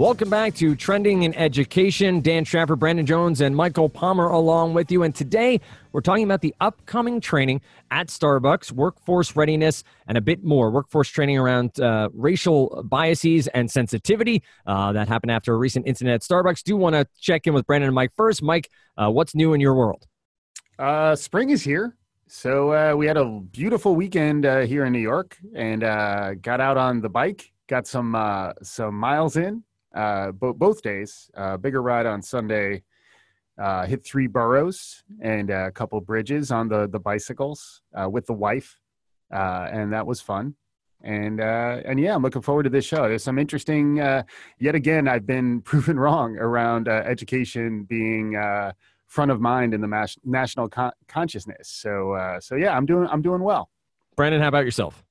Welcome back to Trending in Education. Dan Strafford, Brandon Jones, and Michael Palmer along with you. And today we're talking about the upcoming training at Starbucks, workforce readiness, and a bit more. Workforce training around uh, racial biases and sensitivity uh, that happened after a recent incident at Starbucks. Do want to check in with Brandon and Mike first. Mike, uh, what's new in your world? Uh, spring is here. So uh, we had a beautiful weekend uh, here in New York and got out on the bike, got some some miles in uh, bo- both days. Uh, bigger ride on Sunday. Uh, hit three boroughs and a couple bridges on the the bicycles uh, with the wife, uh, and that was fun. And uh, and yeah, I'm looking forward to this show. There's some interesting. Uh, yet again, I've been proven wrong around uh, education being uh, front of mind in the mas- national con- consciousness. So uh, so yeah, I'm doing I'm doing well. Brandon, how about yourself?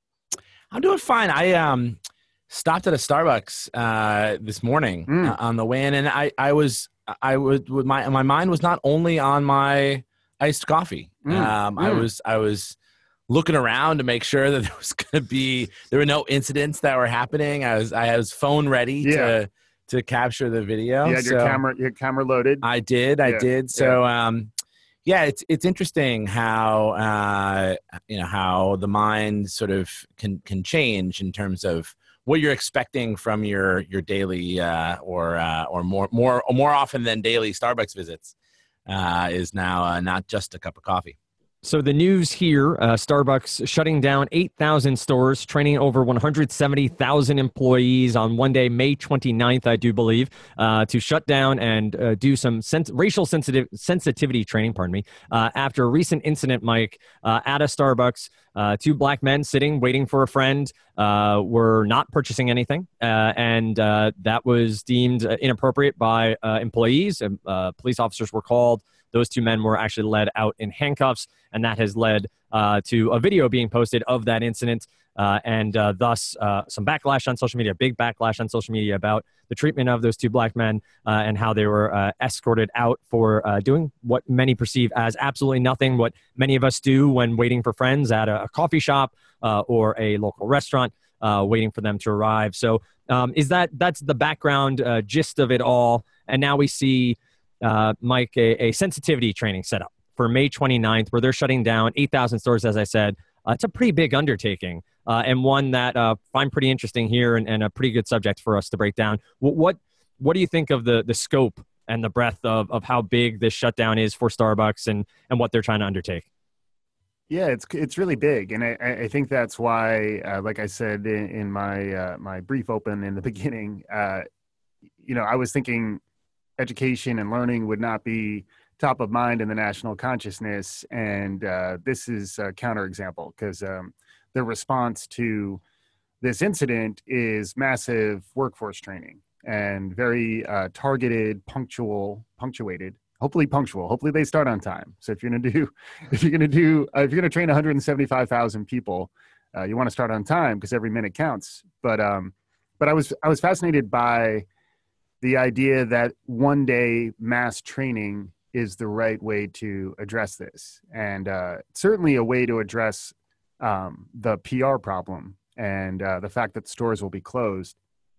I'm doing fine. I um stopped at a Starbucks uh, this morning Mm. on the way in, and I I was I was with my my mind was not only on my iced coffee. Mm. Um, I Mm. was I was looking around to make sure that there was going to be there were no incidents that were happening. I was I was phone ready Yeah. to to capture the video. you had your camera your camera loaded. I did. I Yeah, did. So um yeah, it's it's interesting how uh you know how the mind sort of can can change in terms of what you're expecting from your your daily uh, or uh, or more more more often than daily Starbucks visits uh, is now uh, not just a cup of coffee. So the news here: uh, Starbucks shutting down 8,000 stores, training over 170,000 employees on one day, May 29th, I do believe, uh, to shut down and uh, do some sens- racial sensitive sensitivity training. Pardon me. Uh, after a recent incident, Mike, uh, at a Starbucks, uh, two black men sitting waiting for a friend were not purchasing anything, and that was deemed inappropriate by employees. And, police officers were called. Those two men were actually led out in handcuffs, and that has led uh, to a video being posted of that incident, uh, and uh, thus uh, some backlash on social media, big backlash on social media about the treatment of those two black men uh, and how they were uh, escorted out for doing what many perceive as absolutely nothing, what many of us do when waiting for friends at a, a coffee shop or a local restaurant, uh, waiting for them to arrive. So, um, is that that's the background uh, gist of it all? And now we see uh, Mike, a, a sensitivity training set up for May 29th, where they're shutting down 8,000 stores, as I said. Uh, it's a pretty big undertaking uh, and one that uh, I find pretty interesting here and, and a pretty good subject for us to break down. What, what, what do you think of the, the scope and the breadth of, of how big this shutdown is for Starbucks and, and what they're trying to undertake? Yeah, it's it's really big, and I, I I think that's why, uh, like I said in, in my uh, my brief open in the beginning, uh, you know, I was thinking education and learning would not be top of mind in the national consciousness, and uh, this is a counterexample because um, the response to this incident is massive workforce training and very uh, targeted, punctual, punctuated. Hopefully punctual. Hopefully they start on time. So if you're gonna do, if you're gonna do, uh, if you're gonna train 175,000 people, uh, you want to start on time because every minute counts. But um, but I was I was fascinated by the idea that one day mass training is the right way to address this, and uh, certainly a way to address um, the PR problem and uh, the fact that stores will be closed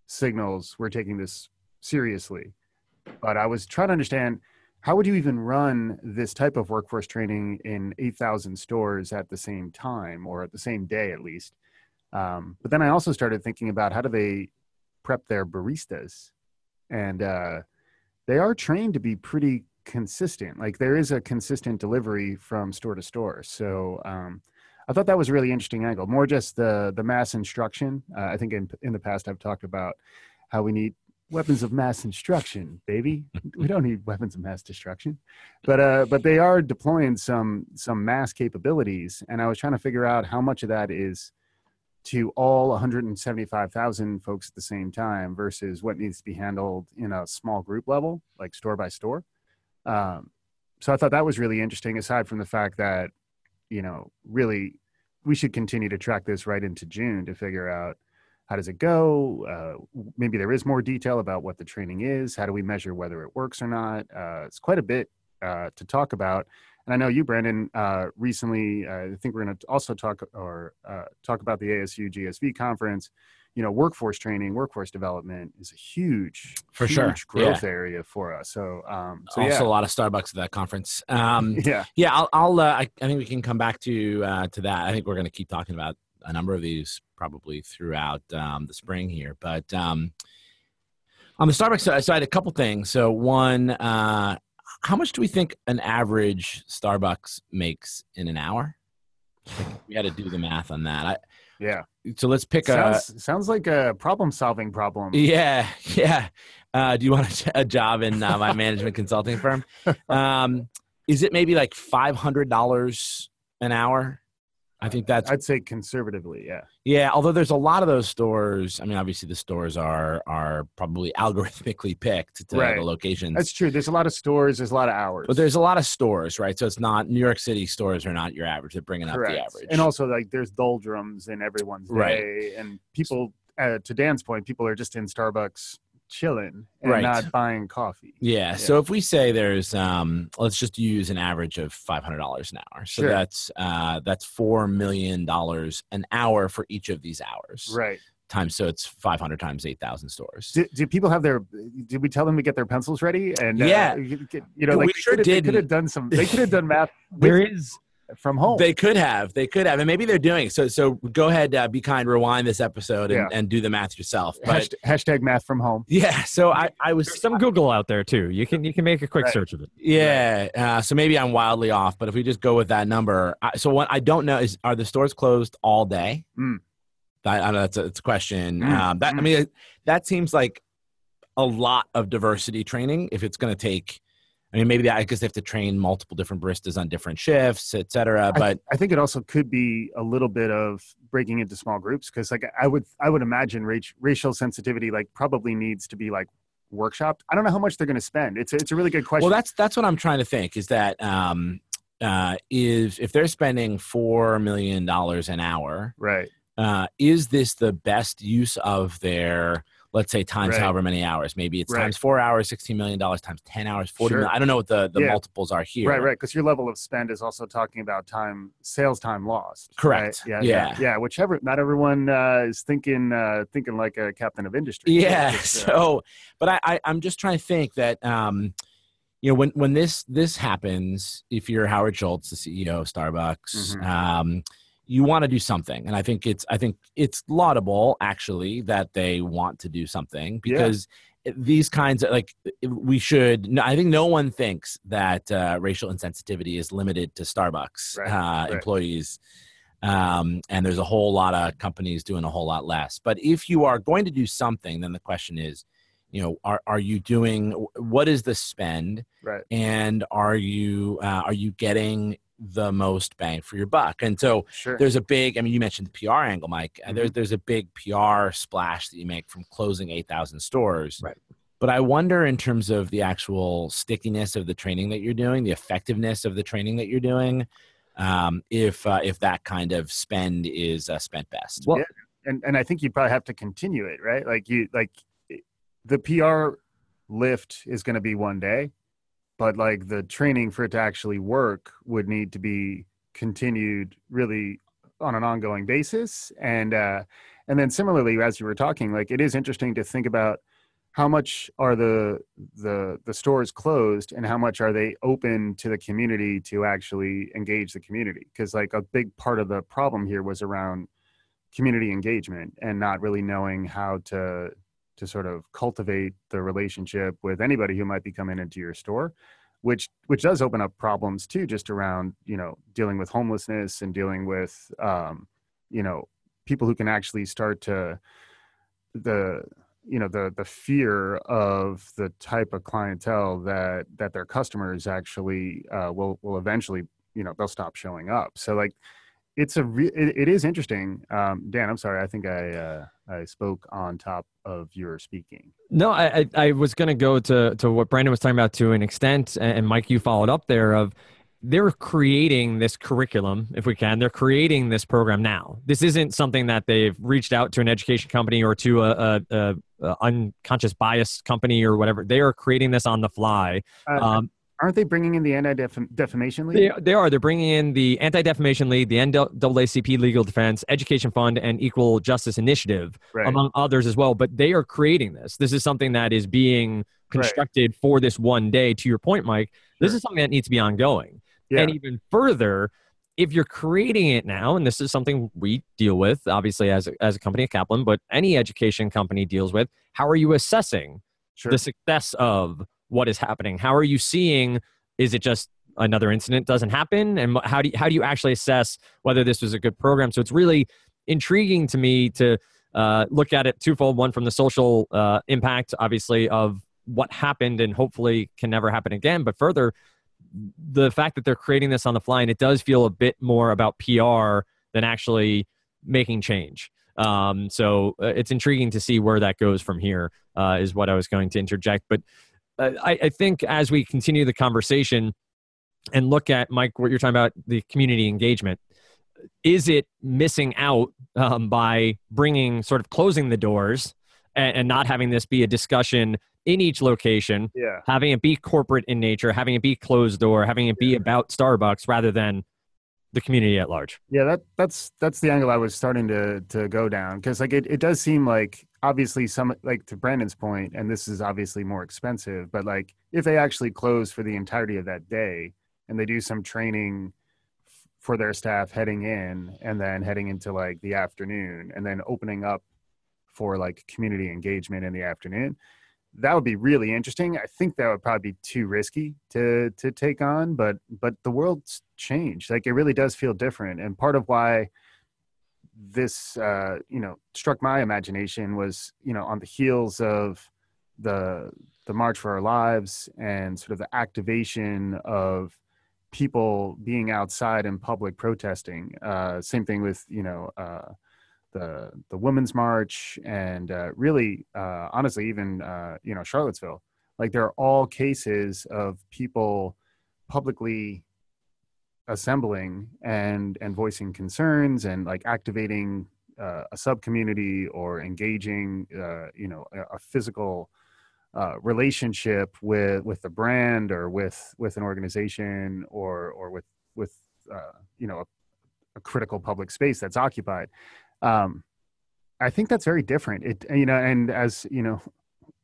signals we're taking this seriously. But I was trying to understand how would you even run this type of workforce training in 8,000 stores at the same time or at the same day at least? Um, but then I also started thinking about how do they prep their baristas? And uh, they are trained to be pretty consistent. Like there is a consistent delivery from store to store. So um, I thought that was a really interesting angle. More just the the mass instruction. Uh, I think in in the past I've talked about how we need weapons of mass instruction, baby. we don't need weapons of mass destruction, but uh, but they are deploying some some mass capabilities, and I was trying to figure out how much of that is to all 175,000 folks at the same time versus what needs to be handled in a small group level, like store by store. Um, so I thought that was really interesting. Aside from the fact that you know really we should continue to track this right into June to figure out how does it go. Uh, maybe there is more detail about what the training is. How do we measure whether it works or not? Uh, it's quite a bit uh, to talk about. And I know you, Brandon, uh, recently. uh, I think we're going to also talk or uh, talk about the ASU GSV conference. you know workforce training workforce development is a huge For huge sure. growth area for us so um so also yeah a lot of Starbucks at that conference. Um, yeah yeah, I'll, I'll uh, I, I think we can come back to uh, to that. I think we're going to keep talking about a number of these probably throughout um, the spring here. But um, on the Starbucks side, so I had a couple things. So one, uh, how much do we think an average Starbucks makes in an hour? We had to do the math on that. I, yeah so let's pick a. sounds sounds like a problem solving problem Yeah, yeah. Uh, do you want a, a job in uh, my management consulting firm? Um, is it maybe like five hundred dollars an hour? I think that's i'd say conservatively yeah yeah. Although there's a lot of those stores. I mean, obviously the stores are are probably algorithmically picked to Right. the locations. that's true there's a lot of stores there's a lot of hours but there's a lot of stores, right? So it's not New York City stores are not your average. They're bringing up the average. and also like there's doldrums in everyone's Right. day and people uh, to dan's point people are just in starbucks chilling and Right. not buying coffee Yeah. So if we say there's, um, let's just use an average of five hundred dollars an hour. So Sure. that's uh, that's four million dollars an hour for each of these hours. right Times so it's five hundred times eight thousand stores. Did, did people have their? Did we tell them to get their pencils ready? And uh, Yeah. you you know, We like they sure could've- They could have done some. They could have done math There is from home. They could have, they could have, and maybe they're doing. So so go ahead, uh, be kind, rewind this episode and, Yeah. and do the math yourself. But hashtag, hashtag math from home. yeah, so I I was there's some Google out there too. You can you can make a quick Right. search of it. Yeah, uh, so maybe I'm wildly off, but if we just go with that number, I, so what I don't know is are the stores closed all day? Mm. That, I know that's a, it's a question. Mm, Um, that I mm. mean, that seems like a lot of diversity training. If it's going to take, I mean, maybe I guess they have to train multiple different baristas on different shifts, et cetera. I, But I think it also could be a little bit of breaking into small groups because, like, I would I would imagine rac- racial sensitivity like probably needs to be like workshopped. I don't know how much they're going to spend. It's a, it's a really good question. well, that's that's what I'm trying to think is that um, uh, is if they're spending four million dollars an hour, right. uh, is this the best use of their let's say times Right. however many hours maybe it's Right. times four hours 16 million dollars times 10 hours 40 Sure. million. i don't know what the, the Yeah. multiples are here Right, right. Because your level of spend is also talking about time, sales time lost. Correct. Right? Yeah, yeah, Yeah. yeah. Whichever. Not everyone uh, is thinking uh, thinking like a captain of industry. yeah uh, so but I, I i'm just trying to think that um you know when when this this happens if you're howard schultz the ceo of starbucks Mhm. um you want to do something and i think it's i think it's laudable actually that they want to do something Yeah. because these kinds of like we should i think no one thinks that uh, racial insensitivity is limited to starbucks Right, uh, right. employees um, and there's a whole lot of companies doing a whole lot less but if you are going to do something then the question is you know are, are you doing what is the spend right. and are you uh, are you getting the most bang for your buck and so Sure. there's a big i mean you mentioned the pr angle mike and Mm-hmm. there's there's a big pr splash that you make from closing 8000 stores Right. but i wonder in terms of the actual stickiness of the training that you're doing the effectiveness of the training that you're doing um, if uh, if that kind of spend is uh, spent best Well, Yeah. and and I think you probably have to continue it, right? Like you like the PR lift is going to be one day, but like the training for it to actually work would need to be continued really on an ongoing basis. And uh and then similarly as you were talking like it is interesting to think about how much are the the the stores closed and how much are they open to the community to actually engage the community. Because like a big part of the problem here was around community engagement and not really knowing how to to sort of cultivate the relationship with anybody who might be coming into your store which which does open up problems too just around you know dealing with homelessness and dealing with um you know people who can actually start to the you know the the fear of the type of clientele that that their customers actually uh, will will eventually you know they'll stop showing up. So like it's a re- it, it is interesting. Um dan i'm sorry i think i uh i spoke on top of your speaking No, I I, was going to go to to what Brandon was talking about to an extent, and, Mike, you followed up there of they're creating this curriculum, if we can. They're creating this program now. This isn't something that they've reached out to an education company or to a, a, a, unconscious bias company or whatever. They are creating this on the fly. Um, Aren't they bringing in the anti-defamation league? They, they are. They're bringing in the anti-defamation league, the NAACP Legal Defense, Education Fund, and Equal Justice Initiative, Right. among others as well. But they are creating this. This is something that is being constructed for this one day. To your point, Mike, this Sure. is something that needs to be ongoing. yeah. And even further, if you're creating it now, and this is something we deal with, obviously as a, as a company at Kaplan, but any education company deals with, how are you assessing sure. the success of what is happening? How are you seeing? Is it just another incident doesn't happen? And how do you, how do you actually assess whether this was a good program? So it's really intriguing to me to uh, look at it twofold: one from the social uh, impact, obviously, of what happened, and hopefully can never happen again. But further, the fact that they're creating this on the fly, and it does feel a bit more about PR than actually making change. Um, so uh, it's intriguing to see where that goes from here. Uh, is what I was going to interject, but uh, I, I think as we continue the conversation and look at Mike, what you're talking about, the community engagement, is it missing out um, by bringing sort of closing the doors and, and not having this be a discussion in each location, yeah. having it be corporate in nature, having it be closed door, having it be about Starbucks rather than the community at large? Yeah, that that's that's the angle I was starting to to go down because like it, it does seem like obviously some like to Brandon's point, and this is obviously more expensive, but like if they actually close for the entirety of that day and they do some training for their staff heading in and then heading into like the afternoon and then opening up for like community engagement in the afternoon that would be really interesting. I think that would probably be too risky to to take on but but the world's changed. Like it really does feel different. And part of why this uh you know struck my imagination was you know on the heels of the the march for our lives and sort of the activation of people being outside in public protesting uh same thing with you know uh the the women's march and uh, really uh, honestly even uh, you know Charlottesville. Like there are all cases of people publicly assembling and and voicing concerns and like activating uh, a sub community or engaging uh, you know a, a physical uh, relationship with with the brand or with with an organization or or with with you know a, a critical public space that's occupied um, I think that's very different. It you know, and as you know,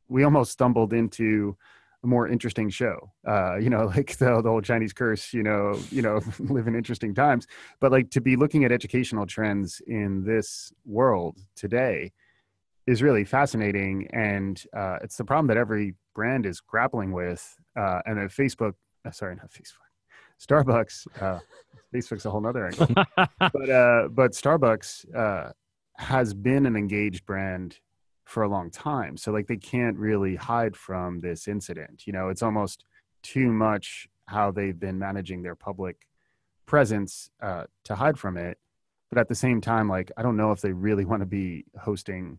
we almost stumbled into a more interesting show. Uh, you know, like the, the old Chinese curse. You know, you know, live in interesting times. But like to be looking at educational trends in this world today is really fascinating, and uh, it's the problem that every brand is grappling with. Uh, and that Facebook, uh, sorry, not Facebook, Starbucks. Uh, Facebook's a whole nother angle but uh but starbucks uh has been an engaged brand for a long time so like they can't really hide from this incident you know it's almost too much how they've been managing their public presence uh to hide from it but at the same time like i don't know if they really want to be hosting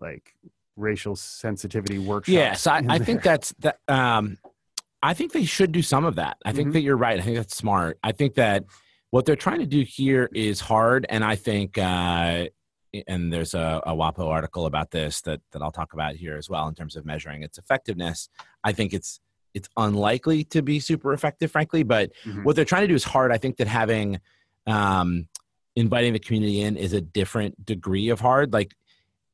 like racial sensitivity workshops Yes, I, in I there. think that's that. Um, I think they should do some of that. I think Mhm. that you're right. I think that's smart. I think that what they're trying to do here is hard, and I think, uh, and there's a, a WAPO article about this that that I'll talk about here as well in terms of measuring its effectiveness. I think it's it's unlikely to be super effective, frankly, but Mhm. what they're trying to do is hard. I think that having um, inviting the community in is a different degree of hard. Like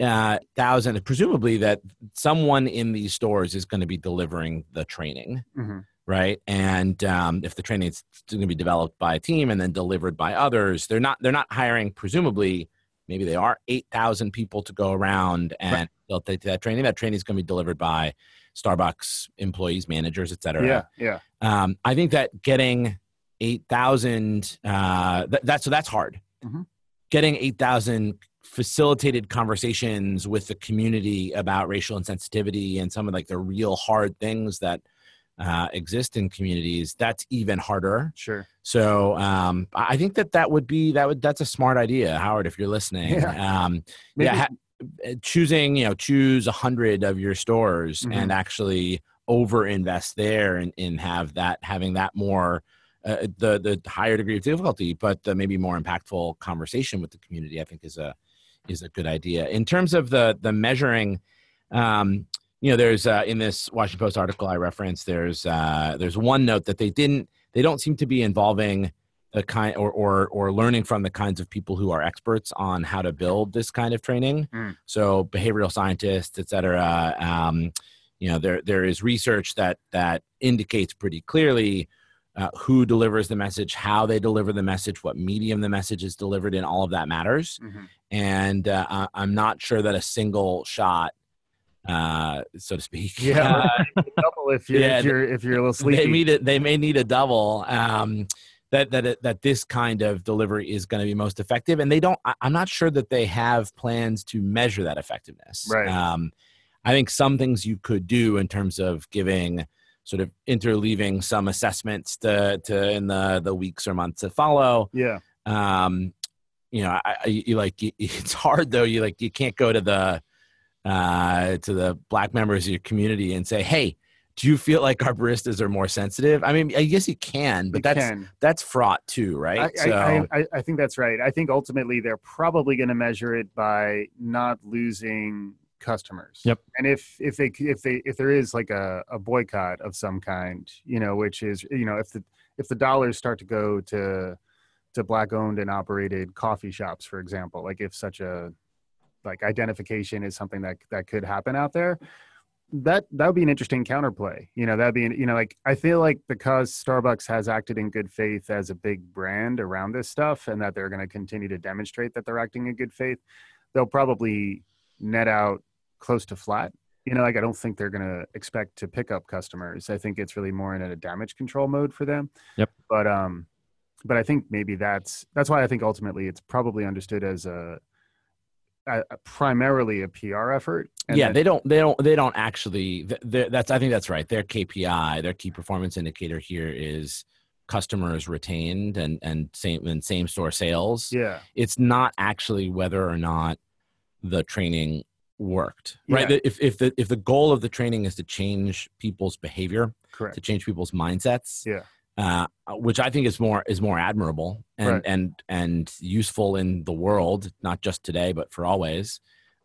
uh, thousand, presumably that someone in these stores is going to be delivering the training, Mhm. right? And um, if the training is going to be developed by a team and then delivered by others, they're not they're not hiring. Presumably, maybe they are eight thousand people to go around and they'll take that training. That training is going to be delivered by Starbucks employees, managers, et cetera yeah yeah um, I think that getting eight thousand uh, th- that's so that's hard. Mhm. Getting eight thousand facilitated conversations with the community about racial insensitivity and some of like the real hard things that uh, exist in communities that's even harder. sure So um, I think that that would be that would that's a smart idea, Howard. If you're listening, Yeah. um, Maybe- yeah, ha- uh, choosing you know choose a hundred of your stores Mhm. and actually over invest there and, and have that having that more uh, the the higher degree of difficulty but the maybe more impactful conversation with the community i think is a is a good idea in terms of the the measuring um you know, there's uh, in this Washington Post article I referenced. There's uh, there's one note that they didn't. They don't seem to be involving the kind or or or learning from the kinds of people who are experts on how to build this kind of training. Mm. So behavioral scientists, et cetera. Um, you know, there there is research that that indicates pretty clearly uh, who delivers the message, how they deliver the message, what medium the message is delivered in. All of that matters. Mhm. And uh, I- I'm not sure that a single shot, uh, so to speak, Yeah, double if you're Yeah, if you're if you're a little sleepy. they need a, they may need a double. Um, that that that this kind of delivery is going to be most effective, and they don't. I'm not sure that they have plans to measure that effectiveness. Right. Um, I think some things you could do in terms of giving sort of interleaving some assessments to to in the the weeks or months that follow. yeah, Um, you know, I, I you like it's hard though. You like you can't go to the uh, to the black members of your community and say, "Hey, do you feel like our baristas are more sensitive?" I mean, I guess you can, but you that's can. that's fraught too, right? I, so I, I, I think that's right. I think ultimately they're probably going to measure it by not losing customers. Yep. And if if they if they if there is like a, a boycott of some kind, you know, which is you know if the if the dollars start to go to to black owned and operated coffee shops, for example, like if such a like identification is something that that could happen out there that that would be an interesting counterplay you know that'd be an, you know like i feel like because starbucks has acted in good faith as a big brand around this stuff and that they're going to continue to demonstrate that they're acting in good faith they'll probably net out close to flat you know like i don't think they're going to expect to pick up customers i think it's really more in a damage control mode for them Yep. but um but i think maybe that's that's why i think ultimately it's probably understood as a, a, a primarily a pr effort and yeah, then- they don't they don't they don't actually. th- th- That's I think that's right. Their KPI, their key performance indicator here is customers retained and and same and same store sales. yeah it's not actually whether or not the training worked right Yeah. if if the if the goal of the training is to change people's behavior correct to change people's mindsets Yeah. uh, which i think is more is more admirable and Right. and and useful in the world not just today but for always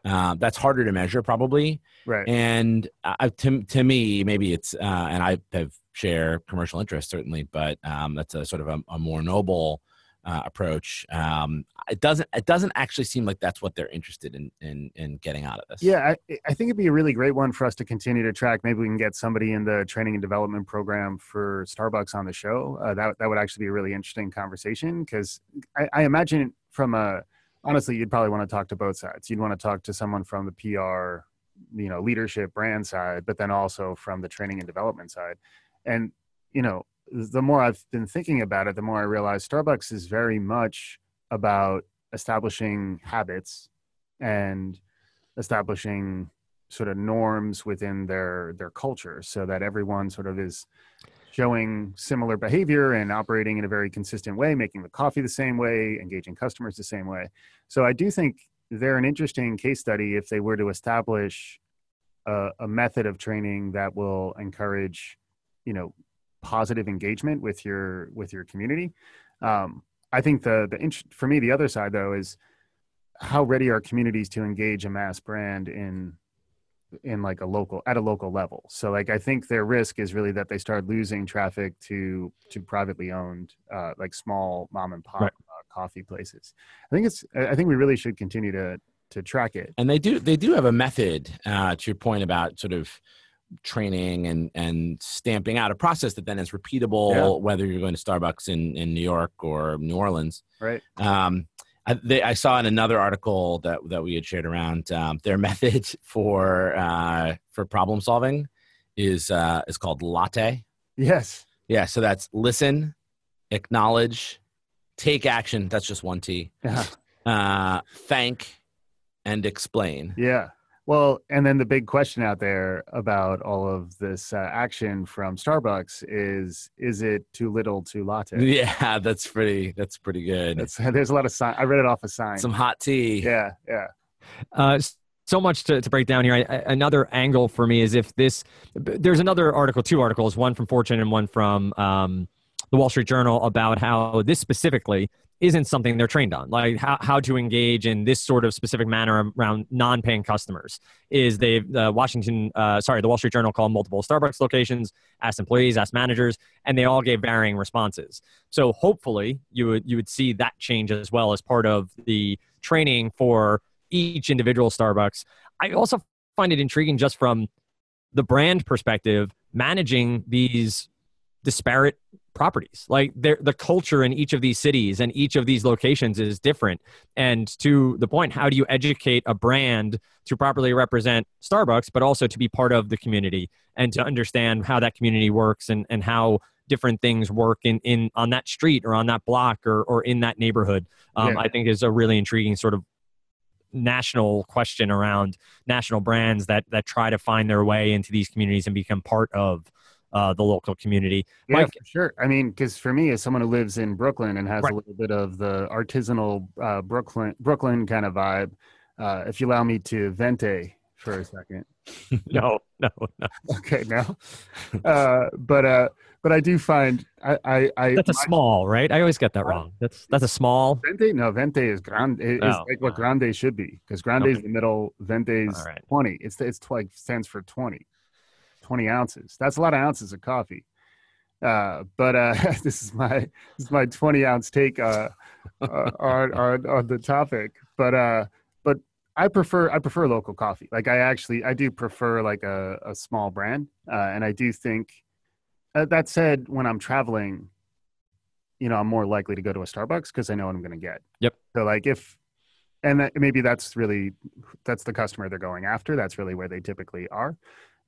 uh, that's harder to measure probably right and uh, to, to me maybe it's uh, and i have share commercial interest certainly but um, that's a sort of a, a more noble uh, approach um, it doesn't it doesn't actually seem like that's what they're interested in in, in getting out of this Yeah, I, I think it'd be a really great one for us to continue to track. Maybe we can get somebody in the training and development program for Starbucks on the show. Uh, that that would actually be a really interesting conversation because I, I imagine from a honestly, you'd probably want to talk to both sides. You'd want to talk to someone from the PR, you know, leadership brand side, but then also from the training and development side. And you know, the more I've been thinking about it, the more I realize Starbucks is very much about establishing habits and establishing sort of norms within their their culture so that everyone sort of is showing similar behavior and operating in a very consistent way making the coffee the same way engaging customers the same way. So i do think they're an interesting case study if they were to establish a, a method of training that will encourage you know positive engagement with your with your community. Um, i think the the int- for me the other side though is how ready are communities to engage a mass brand in in like a local at a local level? So like i think their risk is really that they start losing traffic to to privately owned uh, like small mom and pop Right. uh, coffee places. I think it's i I think we really should continue to to track it. And they do they do have a method uh, to your point about sort of training and and stamping out a process that then is repeatable Yeah. whether you're going to starbucks in in new york or new orleans right um, I, they, I saw in another article that that we had shared around um, their method for uh, for problem solving is uh, is called latte. yes Yeah, so that's listen, acknowledge, take action. That's just one T. yeah Uh, thank and explain. yeah well and then the big question out there about all of this uh, action from starbucks is is it too little too latte Yeah, that's pretty. That's pretty good. That's, there's a lot of sign i read it off a sign Some hot tea. yeah yeah Uh, so much to, to break down here. I, I- another angle for me is if this, there's another article, two articles, one from Fortune and one from um, the Wall Street Journal about how this specifically isn't something they're trained on. Like how, how to engage in this sort of specific manner around non-paying customers is they've uh, washington uh, sorry the wall street journal called multiple starbucks locations asked employees asked managers and they all gave varying responses. So hopefully you would you would see that change as well as part of the training for each individual starbucks. I also find it intriguing just from the brand perspective managing these disparate properties. Like the culture in each of these cities and each of these locations is different. And to the point, how do you educate a brand to properly represent Starbucks, but also to be part of the community and to understand how that community works and, and how different things work in, in on that street or on that block or, or in that neighborhood, um, yeah. I think is a really intriguing sort of national question around national brands that that try to find their way into these communities and become part of uh, the local community. Yeah, Mike, sure. I mean, because for me, as someone who lives in Brooklyn and has right. a little bit of the artisanal uh, Brooklyn Brooklyn kind of vibe, uh, if you allow me to venti for a second. no, no, no. Okay, no. Uh, but uh, but I do find I I, I that's a my, small, right? I always get that wrong. That's that's a small. Venti, no, venti is grande. Is oh, like what grande should be because grande okay. is the middle. Venti is right. twenty. It's it's like stands for twenty. 20 ounces. That's a lot of ounces of coffee. Uh, but uh, this is my this is my 20 ounce take uh, uh, on, on on the topic. But uh, but I prefer I prefer local coffee. Like I actually I do prefer like a, a small brand, uh, and I do think. Uh, that said, when I'm traveling, you know, I'm more likely to go to a Starbucks because I know what I'm going to get. Yep. So like if, and that, maybe that's really that's the customer they're going after. That's really where they typically are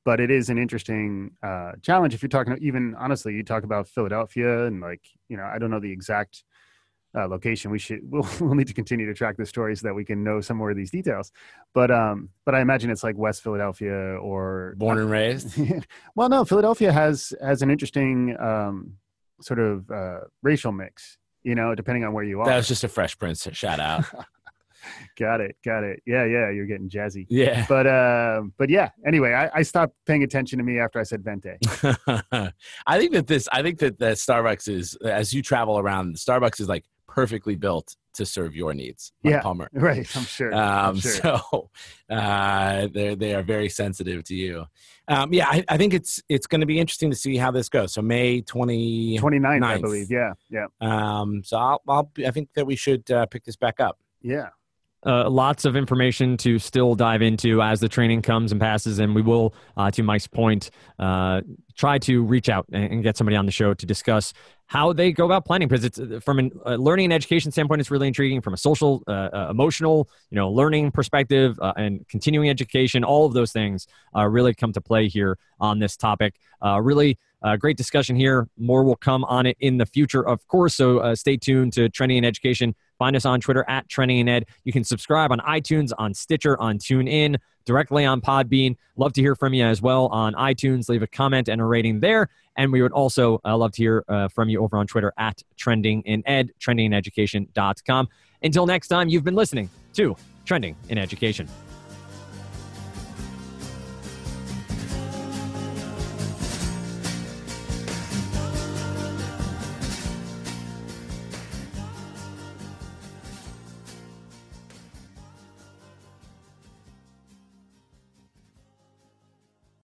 but it is an interesting uh, challenge if you're talking even honestly you talk about philadelphia and like you know i don't know the exact uh, location. We should we'll, we'll need to continue to track the story so that we can know some more of these details. But um but i imagine it's like west philadelphia or born and raised? Well no philadelphia has has an interesting um sort of uh racial mix you know depending on where you are. that was just a fresh prince shout out got it got it. Yeah yeah you're getting jazzy. Yeah. But uh but yeah anyway i, I stopped paying attention to me after i said venti. I think that this i think that that starbucks is as you travel around starbucks is like perfectly built to serve your needs yeah Palmer. right i'm sure, um, I'm sure. so uh they they are very sensitive to you. Um yeah i, I think it's it's going to be interesting to see how this goes. So may 20 29th i believe. Yeah yeah. Um so i'll, I'll i think that we should uh, pick this back up. Yeah uh, lots of information to still dive into as the training comes and passes. And we will, uh, to Mike's point, uh, try to reach out and, get somebody on the show to discuss how they go about planning because it's uh, from a learning and education standpoint it's really intriguing from a social uh, uh, emotional you know learning perspective and continuing education all of those things really come to play here on this topic really uh, great discussion here. More will come on it in the future, of course. So uh, stay tuned to Trending in Education. Find us on Twitter at Trending in Ed. You can subscribe on iTunes, on Stitcher, on TuneIn, directly on Podbean. Love to hear from you as well on iTunes. Leave a comment and a rating there. And we would also uh, love to hear uh, from you over on Twitter at Trending in Ed, trendingineducation.com. Until next time, you've been listening to Trending in Education.